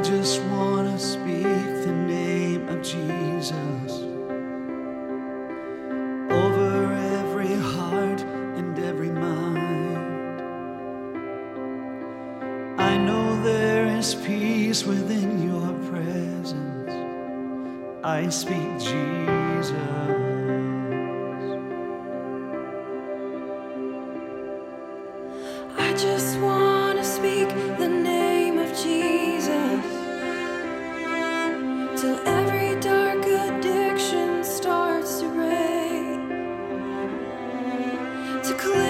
I just want to speak the name of Jesus over every heart and every mind. I know there is peace within your presence. I speak Jesus. Declaring there